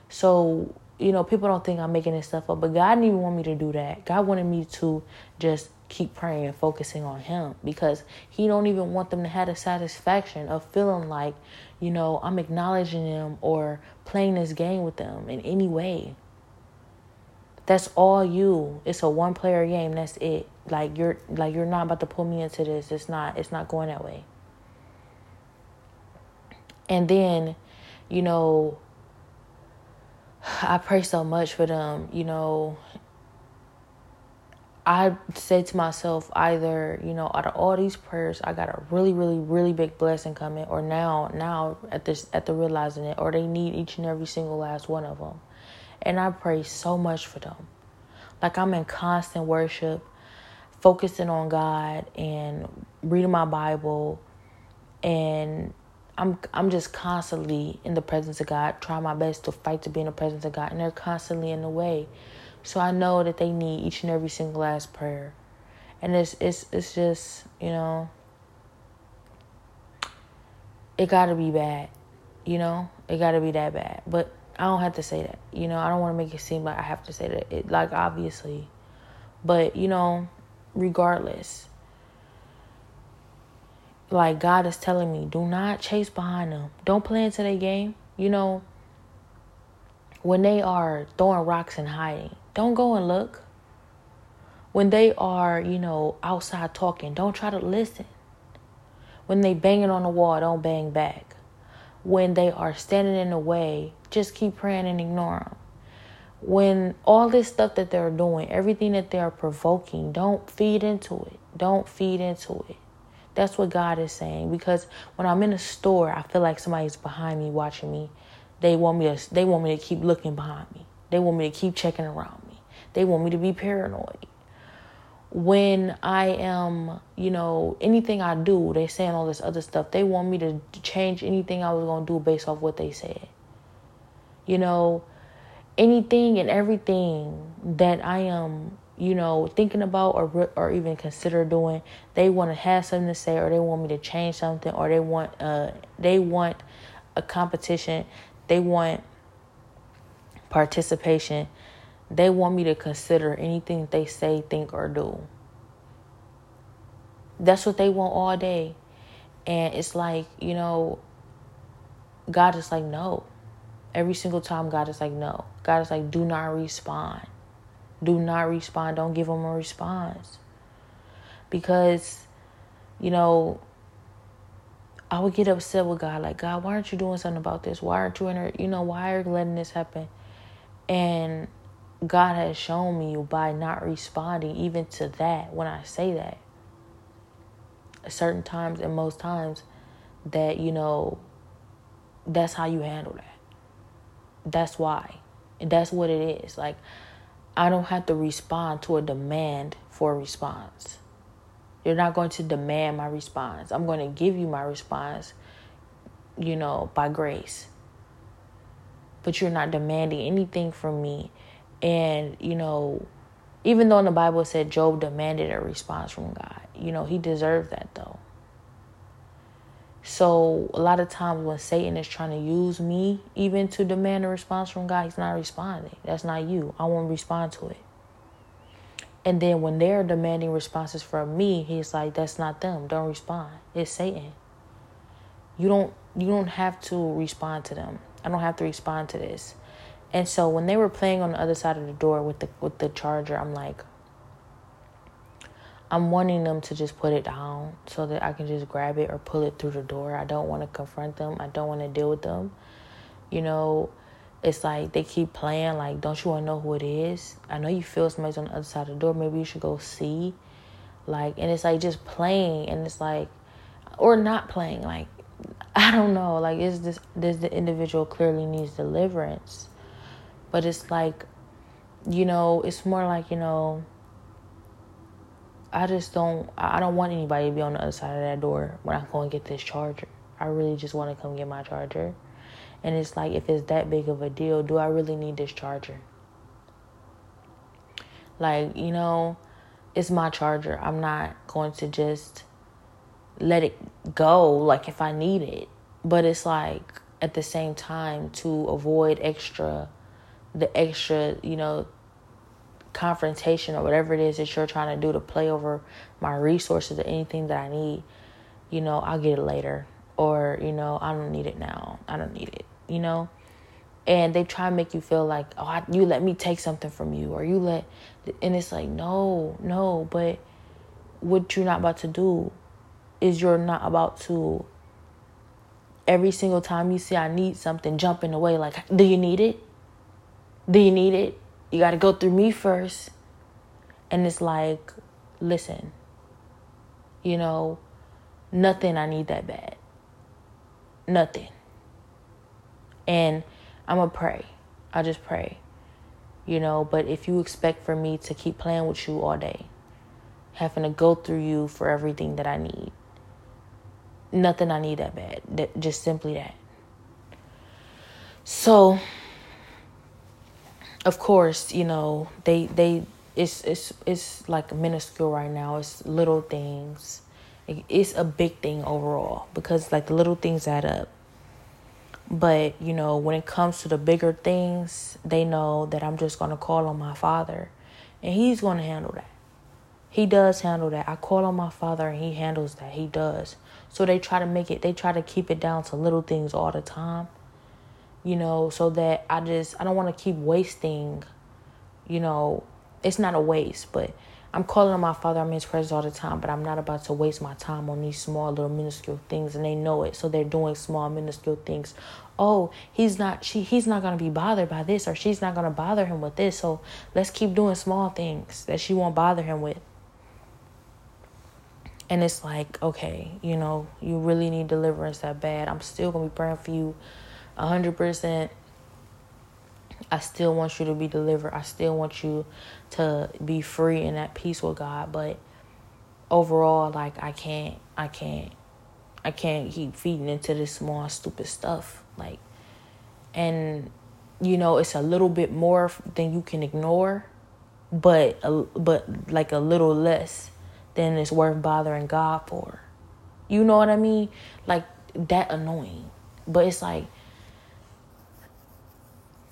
So, you know, people don't think I'm making this stuff up, but God didn't even want me to do that. God wanted me to just keep praying and focusing on him because he don't even want them to have the satisfaction of feeling like, you know, I'm acknowledging them or playing this game with them in any way. That's all you. It's a one player game. That's it. Like you're like you're not about to pull me into this. It's not it's not going that way. And then, you know, I pray so much for them, you know. I say to myself, either, you know, out of all these prayers, I got a really, really, really big blessing coming, or now, now at this, at the realizing it, or they need each and every single last one of them. And I pray so much for them. Like I'm in constant worship, focusing on God and reading my Bible and I'm I'm just constantly in the presence of God, trying my best to fight to be in the presence of God, and they're constantly in the way. So I know that they need each and every single last prayer, and it's it's it's just you know, it got to be bad, you know, it got to be that bad. But I don't have to say that, you know. I don't want to make it seem like I have to say that. It like obviously, but you know, regardless like God is telling me, do not chase behind them. Don't play into their game. You know, when they are throwing rocks and hiding, don't go and look. When they are, you know, outside talking, don't try to listen. When they banging on the wall, don't bang back. when they are standing in the way, just keep praying and ignore them. When all this stuff that they're doing, everything that they're provoking, don't feed into it. Don't feed into it. That's what God is saying. Because when I'm in a store, I feel like somebody's behind me watching me. They want me to they want me to keep looking behind me. They want me to keep checking around me. They want me to be paranoid. When I am, you know, anything I do, they saying all this other stuff. They want me to change anything I was gonna do based off what they said. You know, anything and everything that I am you know, thinking about or or even consider doing, they want to have something to say, or they want me to change something, or they want uh they want a competition, they want participation, they want me to consider anything they say, think, or do. That's what they want all day, and it's like you know, God is like no. Every single time, God is like no. God is like do not respond do not respond. Don't give them a response. Because, you know, I would get upset with God, like, God, why aren't you doing something about this? Why aren't you in her, you know, why are you letting this happen? And God has shown me by not responding even to that when I say that. Certain times and most times that, you know, that's how you handle that. That's why. And that's what it is. Like I don't have to respond to a demand for a response. You're not going to demand my response. I'm going to give you my response, you know, by grace. But you're not demanding anything from me. And, you know, even though in the Bible said Job demanded a response from God, you know, he deserved that though. So a lot of times when Satan is trying to use me even to demand a response from God, he's not responding. That's not you. I won't respond to it. And then when they're demanding responses from me, he's like, that's not them. Don't respond. It's Satan. You don't you don't have to respond to them. I don't have to respond to this. And so when they were playing on the other side of the door with the with the charger, I'm like, I'm wanting them to just put it down so that I can just grab it or pull it through the door. I don't want to confront them. I don't want to deal with them. You know, it's like they keep playing like, don't you want to know who it is? I know you feel somebody's on the other side of the door. Maybe you should go see. Like, and it's like just playing, and it's like, or not playing. Like, I don't know. Like, is this this the individual clearly needs deliverance? But it's like, you know, it's more like you know I just don't I don't want anybody to be on the other side of that door when I go and get this charger. I really just want to come get my charger. And it's like if it's that big of a deal, do I really need this charger? Like, you know, it's my charger. I'm not going to just let it go like if I need it. But it's like at the same time to avoid extra the extra, you know, confrontation or whatever it is that you're trying to do to play over my resources or anything that I need, you know, I'll get it later. Or, you know, I don't need it now. I don't need it, you know? And they try to make you feel like, oh, I, you let me take something from you, or you let, and it's like, no, no, but what you're not about to do is you're not about to every single time you see I need something, jump in the way like, do you need it? Do you need it? You got to go through me first. And it's like, listen, you know, nothing I need that bad. Nothing. And I'm going to pray. I just pray. You know, but if you expect for me to keep playing with you all day, having to go through you for everything that I need, nothing I need that bad. That, just simply that. So, of course, you know, they they it's it's it's like minuscule right now. It's little things. It's a big thing overall because like the little things add up. But, you know, when it comes to the bigger things, they know that I'm just going to call on my father and he's going to handle that. He does handle that. I call on my father and he handles that. He does. So they try to make it, they try to keep it down to little things all the time you know, so that I just I don't want to keep wasting, you know, it's not a waste, but I'm calling on my father, I'm his presence all the time, but I'm not about to waste my time on these small little minuscule things and they know it. So they're doing small minuscule things. Oh, he's not she he's not gonna be bothered by this or she's not gonna bother him with this. So let's keep doing small things that she won't bother him with. And it's like, okay, you know, you really need deliverance that bad. I'm still gonna be praying for you hundred percent I still want you to be delivered. I still want you to be free and at peace with God. But overall, like I can't, I can't, I can't keep feeding into this small stupid stuff. Like, and you know, it's a little bit more than you can ignore, but but like a little less than it's worth bothering God for. You know what I mean? Like that annoying. But it's like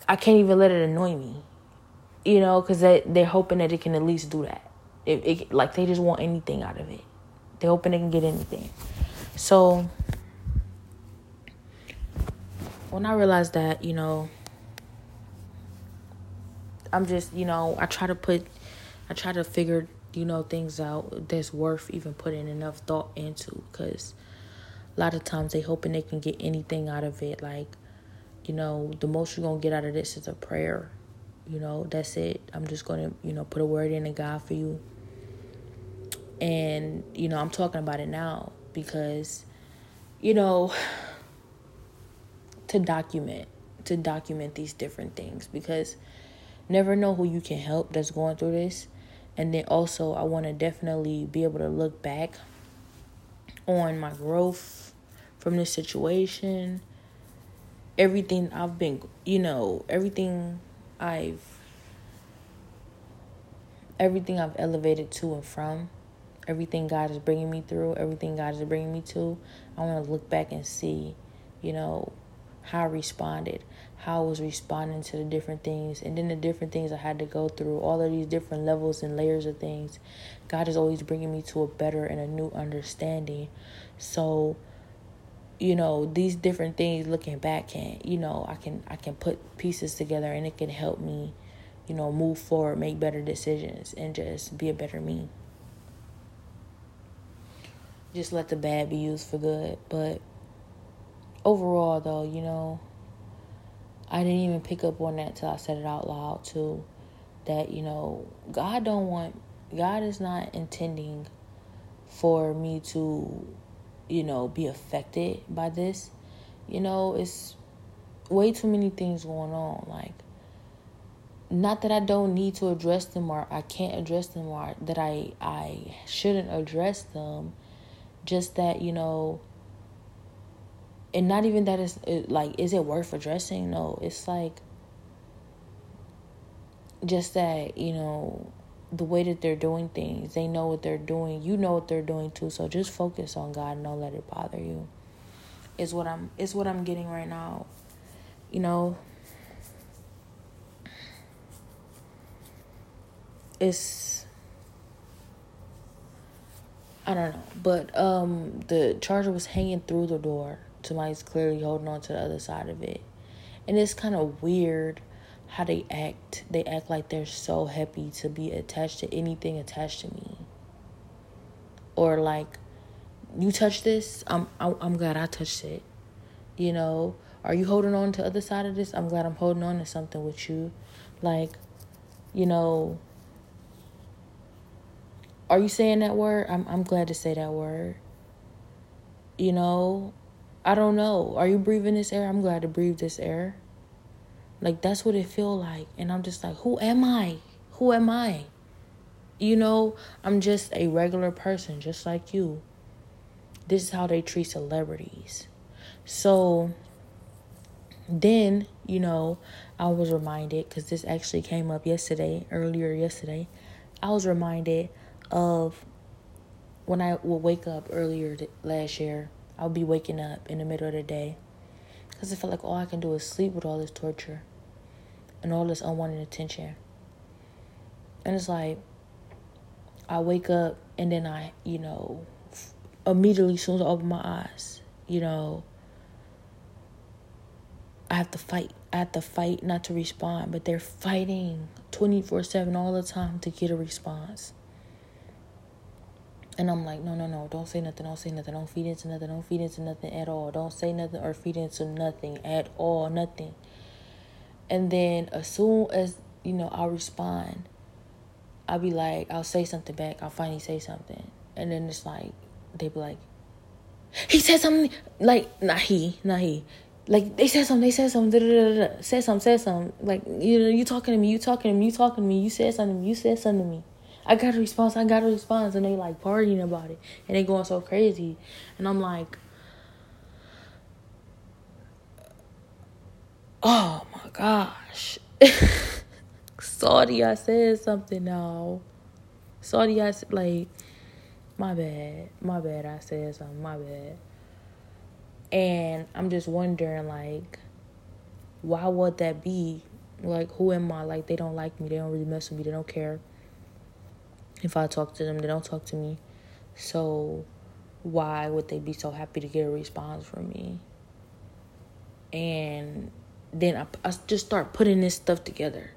I can't even let it annoy me, you know, because they they're hoping that it can at least do that. It, it like they just want anything out of it. They're hoping they can get anything. So when I realized that, you know, I'm just, you know, I try to put, I try to figure, you know, things out that's worth even putting enough thought into. Because a lot of times they hoping they can get anything out of it, like you know, the most you're going to get out of this is a prayer. You know, that's it. I'm just going to, you know, put a word in to God for you. And, you know, I'm talking about it now because, you know, to document, to document these different things because never know who you can help that's going through this. And then also, I want to definitely be able to look back on my growth from this situation everything I've been, you know, everything I've everything I've elevated to and from, everything God is bringing me through, everything God is bringing me to, I want to look back and see, you know, how I responded, how I was responding to the different things, and then the different things I had to go through, all of these different levels and layers of things. God is always bringing me to a better and a new understanding. So, you know these different things looking back can you know i can i can put pieces together and it can help me you know move forward make better decisions and just be a better me. Just let the bad be used for good. But overall though you know i didn't even pick up on that till i said it out loud too that you know god don't want god is not intending for me to you know, be affected by this. You know, it's way too many things going on. Like, not that I don't need to address them or I can't address them or that I I shouldn't address them. Just that you know, and not even that it's it, like is it worth addressing? No, it's like just that you know the way that they're doing things. They know what they're doing. You know what they're doing too. So just focus on God and don't let it bother you. Is what I'm is what I'm getting right now. You know, it's I don't know, but um the charger was hanging through the door. Somebody's clearly holding on to the other side of it. And it's kind of weird how they act. They act like they're so happy to be attached to anything attached to me. Or like, you touch this, I'm I'm glad I touched it. You know, are you holding on to the other side of this? I'm glad I'm holding on to something with you. Like, you know, are you saying that word? I'm I'm glad to say that word. You know, I don't know. Are you breathing this air? I'm glad to breathe this air. Like that's what it feel like. And I'm just like, who am I? Who am I? You know, I'm just a regular person just like you. This is how they treat celebrities. So then, you know, I was reminded cuz this actually came up yesterday, earlier yesterday. I was reminded of when I would wake up earlier last year. I would be waking up in the middle of the day because I felt like all I can do is sleep with all this torture and all this unwanted attention. And it's like, I wake up and then I, you know, immediately as soon as I open my eyes, you know, I have to fight. I have to fight not to respond, but they're fighting 24 7 all the time to get a response. And I'm like, no, no, no, don't say nothing, don't say nothing, don't feed into nothing, don't feed into nothing at all. Don't say nothing or feed into nothing at all, nothing. And then as soon as, you know, I'll respond, I'll be like, I'll say something back, I'll finally say something. And then it's like, they be like, he said something, like, not he, not he. Like, they said something, they said something, da, da, da, da. said something, said something. Like, you know, you talking to me, you talking to me, you talking to me, you said something you said something to me. I got a response, I got a response, and they like partying about it, and they going so crazy, and I'm like, oh my gosh, sorry I said something now, Saudi, I said like, my bad, my bad, I said something, my bad, and I'm just wondering like, why would that be? Like, who am I? Like, they don't like me, they don't really mess with me, they don't care if I talk to them, they don't talk to me. So why would they be so happy to get a response from me? And then I, I just start putting this stuff together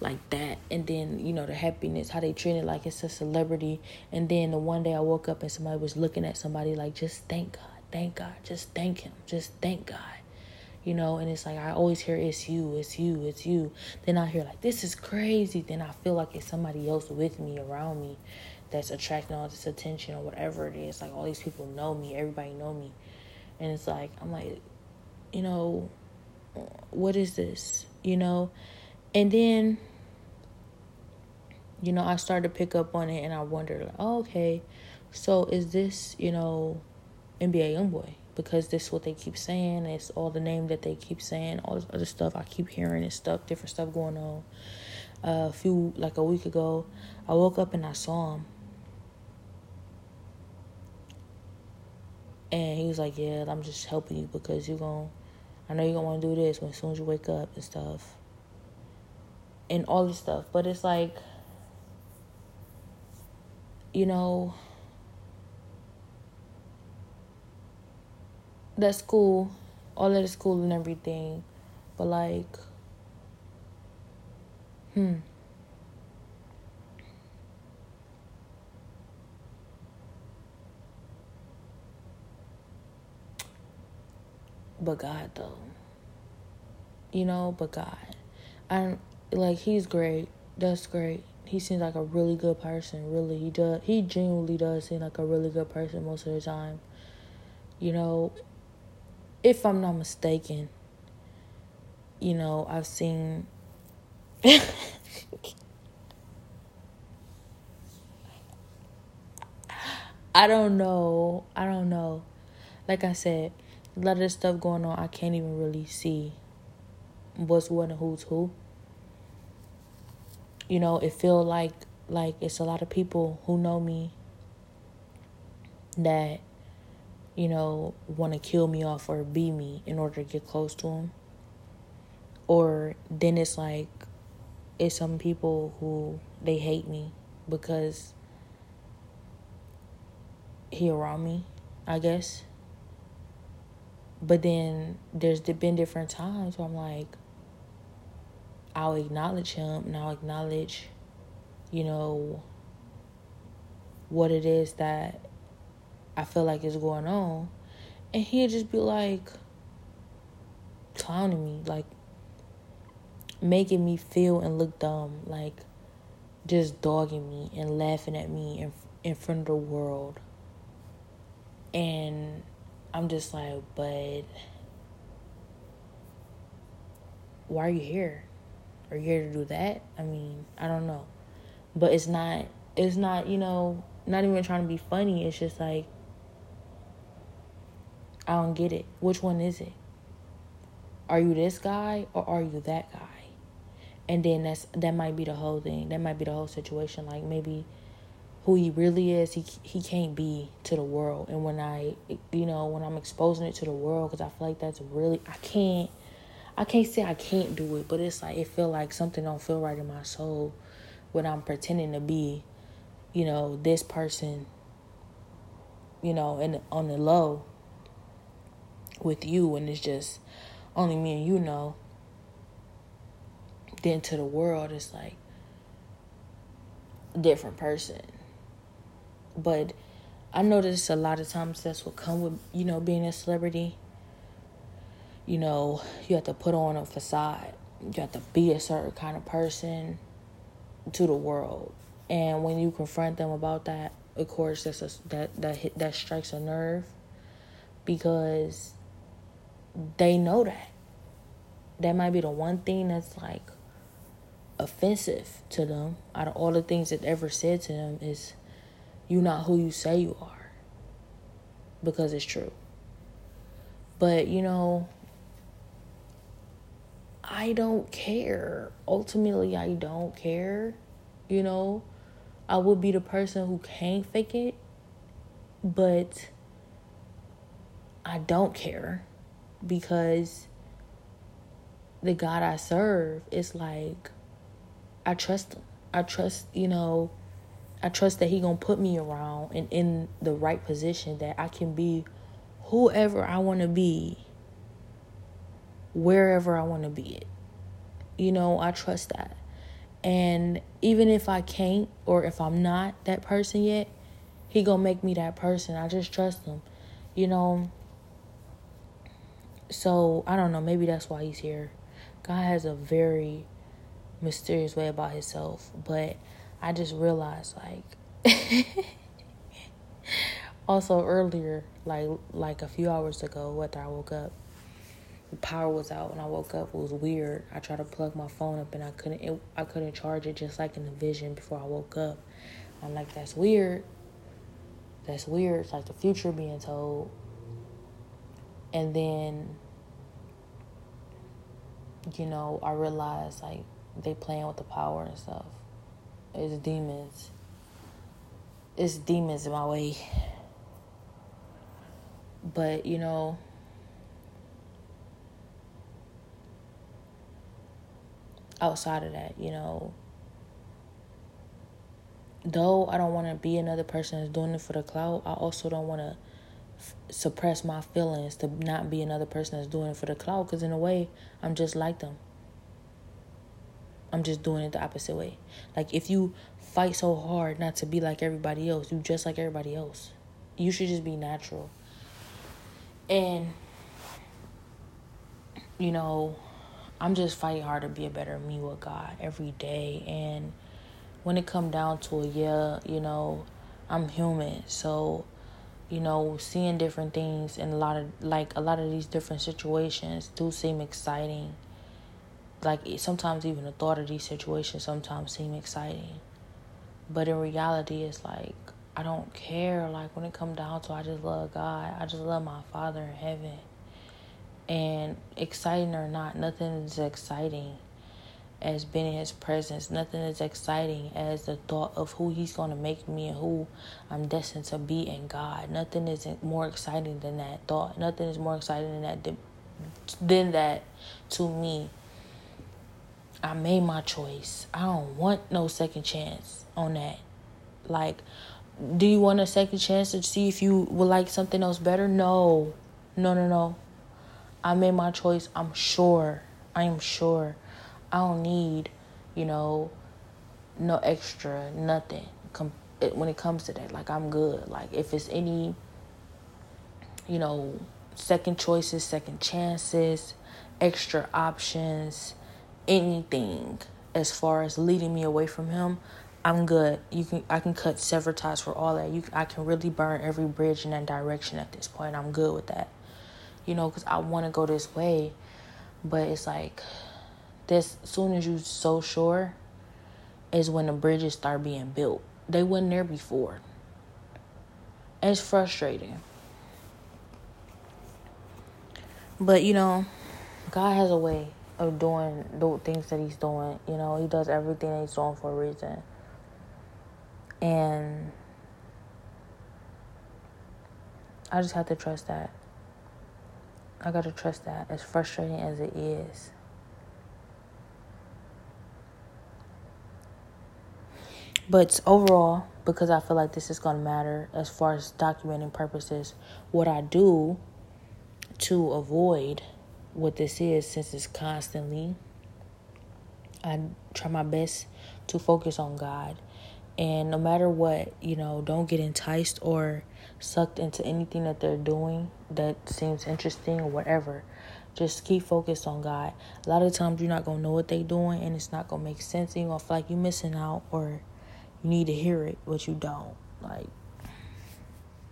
like that and then you know the happiness how they treat it like it's a celebrity and then the one day i woke up and somebody was looking at somebody like just thank god thank god just thank him just thank god you know, and it's like I always hear it's you, it's you, it's you. Then I hear like this is crazy. Then I feel like it's somebody else with me around me that's attracting all this attention or whatever it is. Like all these people know me, everybody know me. And it's like I'm like, you know, what is this? You know? And then you know, I started to pick up on it and I wondered like, oh, okay, so is this, you know, NBA Youngboy? Because this is what they keep saying. It's all the name that they keep saying, all this other stuff I keep hearing and stuff, different stuff going on. Uh, a few like a week ago, I woke up and I saw him. And he was like, Yeah, I'm just helping you because you're going to I know you're gonna wanna do this when as soon as you wake up and stuff. And all this stuff. But it's like you know, that's cool. All of the school and everything. But like hmm. But God though. You know, but God. I'm like he's great. That's great. He seems like a really good person. Really, he does. He genuinely does seem like a really good person most of the time. You know, if I'm not mistaken, you know, I've seen. I don't know. I don't know. Like I said, a lot of this stuff going on, I can't even really see what's what and who's who. You know, it feel like like it's a lot of people who know me that you know, want to kill me off or be me in order to get close to him. Or then it's like, it's some people who they hate me because he around me, I guess. But then there's been different times where I'm like, I'll acknowledge him and I'll acknowledge, you know, what it is that I feel like is going on. And he'd just be like clowning me, like making me feel and look dumb, like just dogging me and laughing at me in in front of the world. And I'm just like, but why are you here? Are you here to do that? I mean, I don't know. But it's not it's not, you know, not even trying to be funny. It's just like I don't get it. Which one is it? Are you this guy or are you that guy? And then that's that might be the whole thing. That might be the whole situation. Like maybe who he really is, he he can't be to the world. And when I, you know, when I'm exposing it to the world, because I feel like that's really I can't. I can't say I can't do it, but it's like it feel like something don't feel right in my soul when I'm pretending to be, you know, this person. You know, and on the low, with you and it's just only me and you know, then to the world it's like a different person. But I notice a lot of times that's what come with you know being a celebrity. You know, you have to put on a facade. You have to be a certain kind of person to the world, and when you confront them about that, of course, that's a, that that hit, that strikes a nerve because they know that. That might be the one thing that's like offensive to them. Out of all the things that ever said to them is you not who you say you are. Because it's true. But you know i don't care. Ultimately i don't care you know? I would be the person who can't fake it but i don't care because the god i serve is like I trust him. I trust, you know, I trust that he going to put me around and in the right position that I can be whoever I want to be wherever I want to be it. You know, I trust that. And even if I can't or if I'm not that person yet, he going to make me that person. I just trust him. You know, so I don't know, maybe that's why he's here. God has a very mysterious way about himself. But I just realized like also earlier, like like a few hours ago after I woke up, the power was out when I woke up. It was weird. I tried to plug my phone up and I couldn't it, I couldn't charge it just like in the vision before I woke up. I'm like, that's weird. That's weird. It's like the future being told. And then you know, I realized like they playing with the power and stuff. It's demons. It's demons in my way. But, you know, outside of that, you know, though I don't want to be another person that's doing it for the clout, I also don't want to suppress my feelings to not be another person that's doing it for the clout because, in a way, I'm just like them. I'm just doing it the opposite way. Like if you fight so hard not to be like everybody else, you just like everybody else. You should just be natural. And you know, I'm just fighting hard to be a better me with God every day. And when it come down to it, yeah, you know, I'm human. So, you know, seeing different things and a lot of like a lot of these different situations do seem exciting. Like sometimes even the thought of these situations sometimes seem exciting. But in reality it's like i don't care. Like when it come down to i just love god. I just love my father in heaven. And exciting or not nothing is exciting as being in his presence nothing is exciting as the thought of who he's going to make me and who i'm destined to be in god nothing is more exciting than that thought nothing is more exciting than that than that to me I made my choice. I don't want no second chance on that. Like, do you want a second chance to see if you would like something else better? No. No, no, no. I made my choice. I'm sure. I am sure. I don't need, you know, no extra, nothing. Com- when it comes to that, like, I'm good. Like, if it's any, you know, second choices, second chances, extra options, anything as far as leading me away from him, I'm good. You can I can cut sever ties for all that. You I can really burn every bridge in that direction at this point. I'm good with that. You know, cuz I want to go this way, but it's like this soon as you're so sure is when the bridges start being built. They wasn't there before. It's frustrating. But you know, God has a way of doing the things that he's doing. You know, he does everything that he's doing for a reason. And I just have to trust that. I gotta trust that, as frustrating as it is. But overall, because I feel like this is gonna matter as far as documenting purposes, what I do to avoid what this is since it's constantly. I try my best to focus on God. And no matter what, you know, don't get enticed or sucked into anything that they're doing that seems interesting or whatever. Just keep focused on God. A lot of times you're not gonna know what they're doing and it's not gonna make sense you're gonna feel like you're missing out or you need to hear it, but you don't. Like